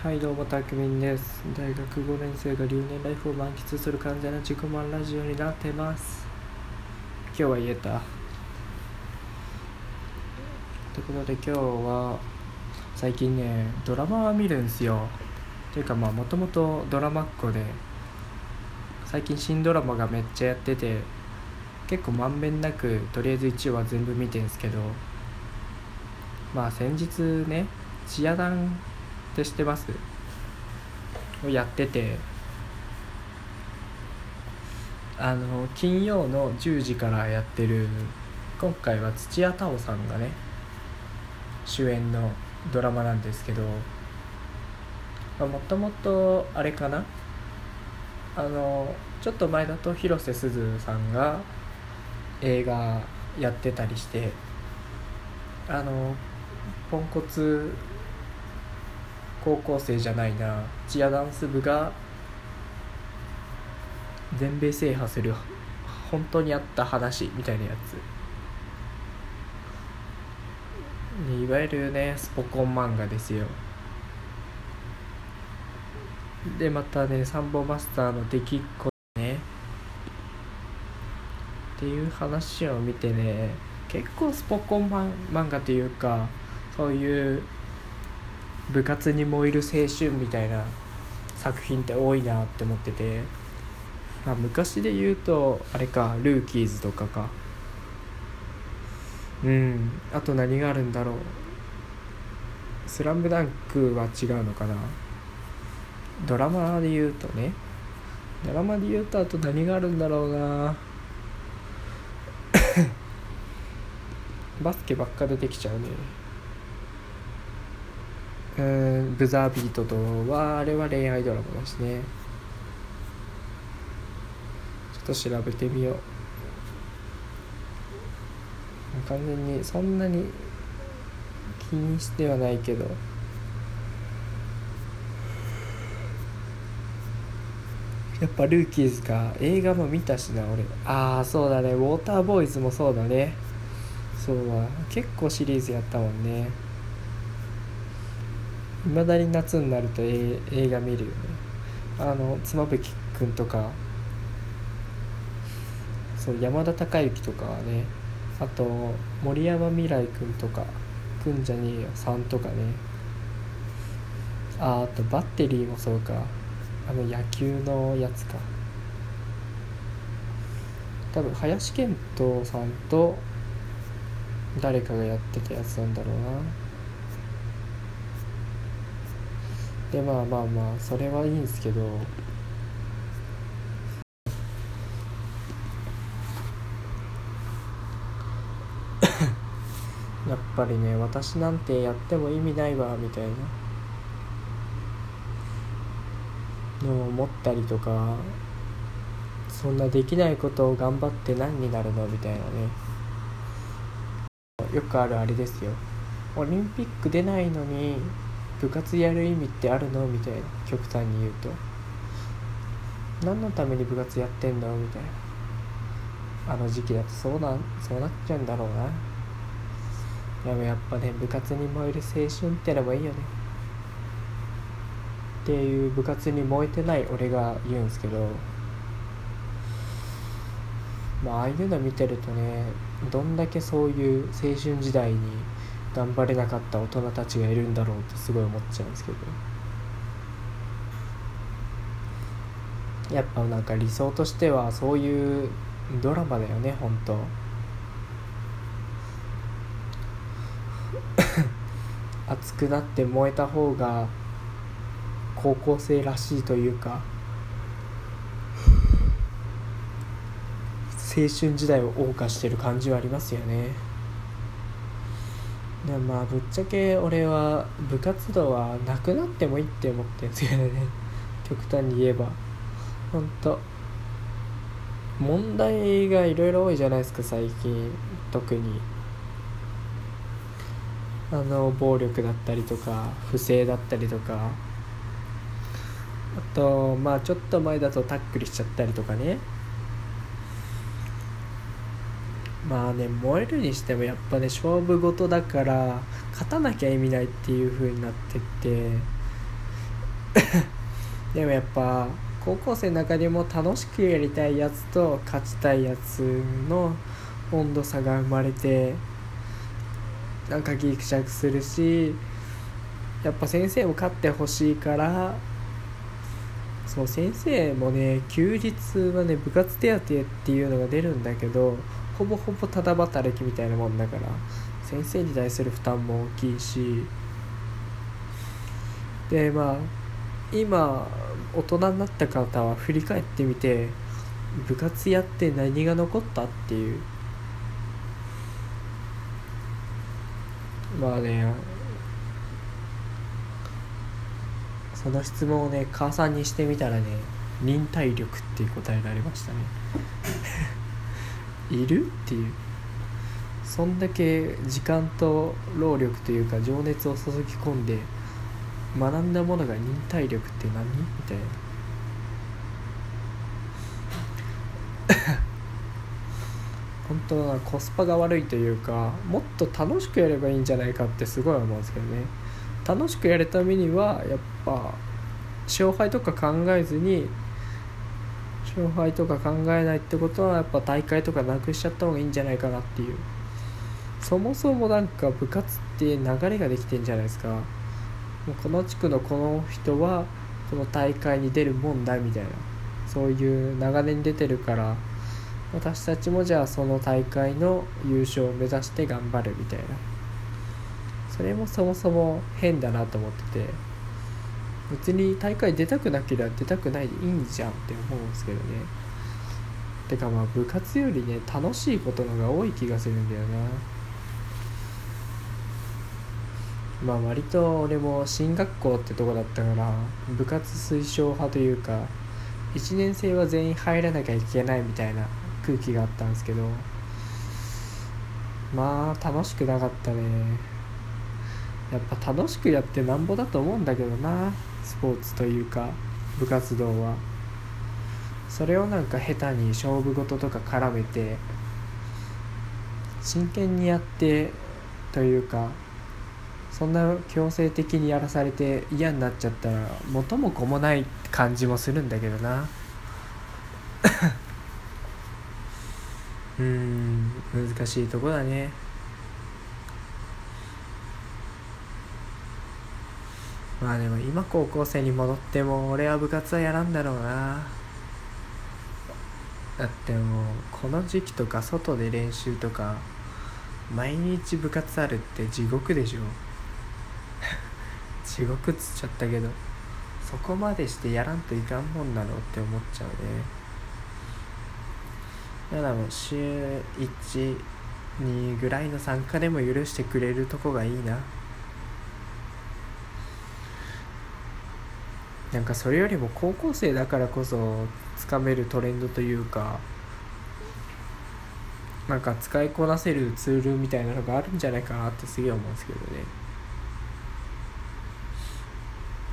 はいどうもたくみんです。大学5年生が留年ライフを満喫する患者の自己満ラジオになってます。今日は言えた？ということで今日は最近ねドラマは見るんすよ。というかまあもともとドラマっ子で最近新ドラマがめっちゃやってて結構まんべんなくとりあえず1話全部見てんすけどまあ先日ねチアダンって知ってます。をやってて。あの金曜の10時からやってる今回は土屋太鳳さんがね主演のドラマなんですけど。もともとあれかな。あのちょっと前だと広瀬すずさんが映画やってたりして。あのポンコツ高校生じゃないな。チアダンス部が全米制覇する本当にあった話みたいなやつ。いわゆるねスポコン漫画ですよ。でまたねサンボマスターの出来っ子ねっていう話を見てね結構スポコン漫画というかそういう部活に燃える青春みたいな作品って多いなって思ってて、まあ、昔で言うとあれかルーキーズとかか。うん。あと何があるんだろう。スラムダンクは違うのかな。ドラマで言うとね。ドラマで言うとあと何があるんだろうな。バスケばっか出てきちゃうね。うんブザービートとはあれは恋愛ドラマだしね。ちょっと調べてみよう。完全にそんなに気にしてはないけど。やっぱルーキーズか映画も見たしな俺。ああそうだね。ウォーターボーイズもそうだね。そうは結構シリーズやったもんね。いまだに夏になると映画見るよね。あの妻夫木君とかそう山田孝之とかはねあと森山未來君とかくんじゃねえよさんとかね。ああとバッテリーもそうか。あの野球のやつか。多分林遣都さんと誰かがやってたやつなんだろうな。でまあまあまあそれはいいんですけど。やっぱりね私なんてやっても意味ないわみたいな。のを思ったりとかそんなできないことを頑張って何になるのみたいなね。よくあるあれですよ。オリンピック出ないのに部活やる意味ってあるの？みたいな極端に言うと何のために部活やってんの？みたいなあの時期だとそうなそうなっちゃうんだろうな。でもやっぱね部活に燃える青春ってのもいいよね。っていう部活に燃えてない俺が言うんすけど。まあああいうの見てるとねどんだけそういう青春時代に頑張れなかった大人たちがいるんだろうってすごい思っちゃうんですけど。やっぱなんか理想としてはそういうドラマだよね本当。熱くなって燃えた方が高校生らしいというか青春時代を謳歌してる感じはありますよね。でもまあぶっちゃけ俺は部活動はなくなってもいいって思ってるんですけどね。極端に言えば。ほんと。問題がいろいろ多いじゃないですか最近。特に。あの暴力だったりとか不正だったりとか。あとまあちょっと前だとタックルしちゃったりとかね。まあね燃えるにしてもやっぱね勝負事だから勝たなきゃ意味ないっていう風になってって。でもやっぱ高校生の中でも楽しくやりたいやつと勝ちたいやつの温度差が生まれてなんかギクシャクするしやっぱ先生も勝ってほしいからそう先生もね休日はね部活手当っていうのが出るんだけどほぼほぼただ働きみたいなもんだから先生に対する負担も大きいしでまあ今大人になった方は振り返ってみて部活やって何が残ったっていう。まあねその質問をね母さんにしてみたらね忍耐力って答えられましたね。いるっていうそんだけ時間と労力というか情熱を注ぎ込んで学んだものが忍耐力って何みたいな。本当はコスパが悪いというかもっと楽しくやればいいんじゃないかってすごい思うんですけどね。楽しくやるためにはやっぱ勝敗とか考えずに勝敗とか考えないってことはやっぱ大会とかなくしちゃった方がいいんじゃないかなっていう。そもそもなんか部活って流れができてんじゃないですか。もうこの地区のこの人はこの大会に出るもんだみたいな。そういう長年出てるから。私たちもじゃあその大会の優勝を目指して頑張るみたいな。それもそもそも変だなと思ってて。別に大会出たくなければ出たくないでいいんじゃんって思うんですけどね。てかまあ部活よりね楽しいことのが多い気がするんだよな。まあ割と俺も進学校ってとこだったから部活推奨派というか1年生は全員入らなきゃいけないみたいな空気があったんですけどまあ楽しくなかったね。やっぱ楽しくやってなんぼだと思うんだけどな。スポーツというか部活動は。それをなんか下手に勝負事とか絡めて真剣にやってというかそんな強制的にやらされて嫌になっちゃったら元も子もない感じもするんだけどな。うん難しいとこだね。まあでも今高校生に戻っても俺は部活はやらんだろうな。だってもうこの時期とか外で練習とか毎日部活あるって地獄でしょ。地獄っつっちゃったけどそこまでしてやらんといかんもんなのって思っちゃうね。だからもう週12ぐらいの参加でも許してくれるとこがいいな。なんかそれよりも高校生だからこそつかめるトレンドというかなんか使いこなせるツールみたいなのがあるんじゃないかなってすげえ思うんですけどね。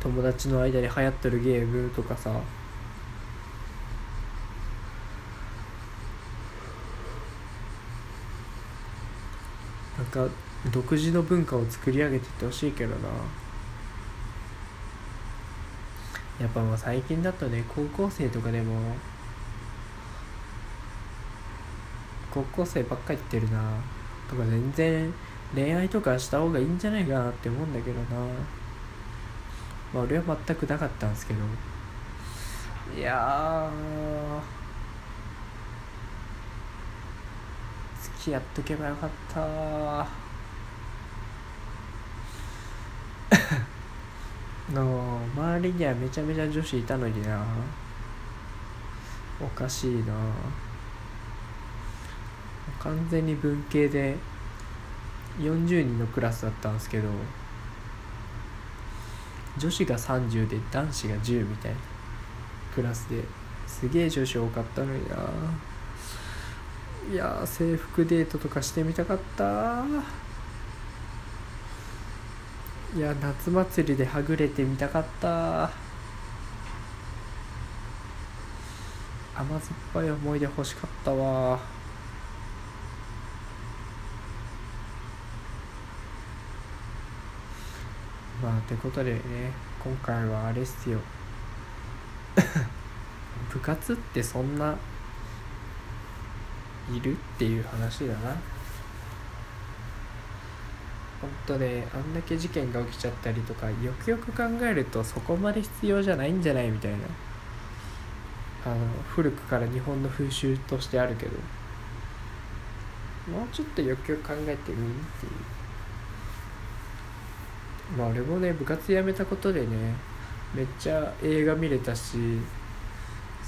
友達の間で流行ってるゲームとかさ。なんか独自の文化を作り上げていってほしいけどな。やっぱもう最近だとね高校生とかでも高校生ばっかり言ってるなとか全然恋愛とかした方がいいんじゃないかなって思うんだけどな。まあ俺は全くなかったんですけど。いや付き合っとけばよかったの周りにはめちゃめちゃ女子いたのにな。おかしいな。完全に文系で40人のクラスだったんですけど女子が30で男子が10みたいなクラスですげえ女子多かったのにな。いや制服デートとかしてみたかったいや夏祭りではぐれてみたかった。甘酸っぱい思い出欲しかったわ。まあってことでね今回はあれっすよ。部活ってそんないるっていう話だな。ほんとねあんだけ事件が起きちゃったりとかよくよく考えるとそこまで必要じゃないんじゃないみたいな。あの古くから日本の風習としてあるけど。もうちょっとよくよく考えてみっていう。まあ俺もね部活辞めたことでねめっちゃ映画見れたし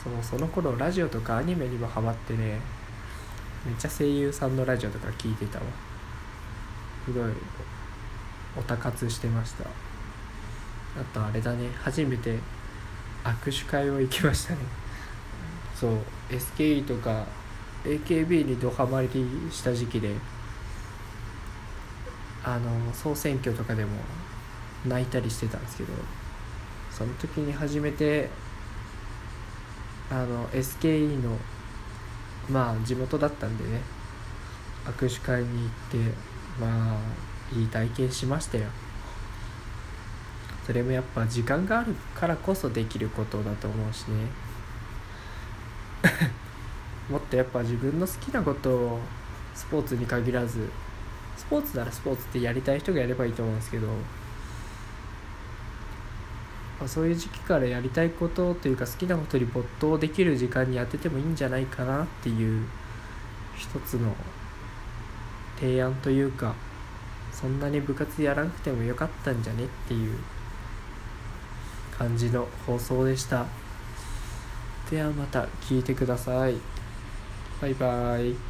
そのその頃ラジオとかアニメにもハマってねめっちゃ声優さんのラジオとか聞いてたわ。すごいオタ活してました。あとあれだね。初めて握手会を行きましたね。そう SKE とか AKB にドハマりした時期であの総選挙とかでも泣いたりしてたんですけどその時に初めてあの SKE のまあ地元だったんでね握手会に行ってまあいい体験しましたよ。それもやっぱ時間があるからこそできることだと思うしね。もっとやっぱ自分の好きなことをスポーツに限らずスポーツならスポーツってやりたい人がやればいいと思うんですけど、まあ、そういう時期からやりたいことというか好きなことに没頭できる時間に当ててもいいんじゃないかなっていう一つの提案というかそんなに部活やらなくてもよかったんじゃねっていう感じの放送でした。ではまた聞いてください。バイバイ。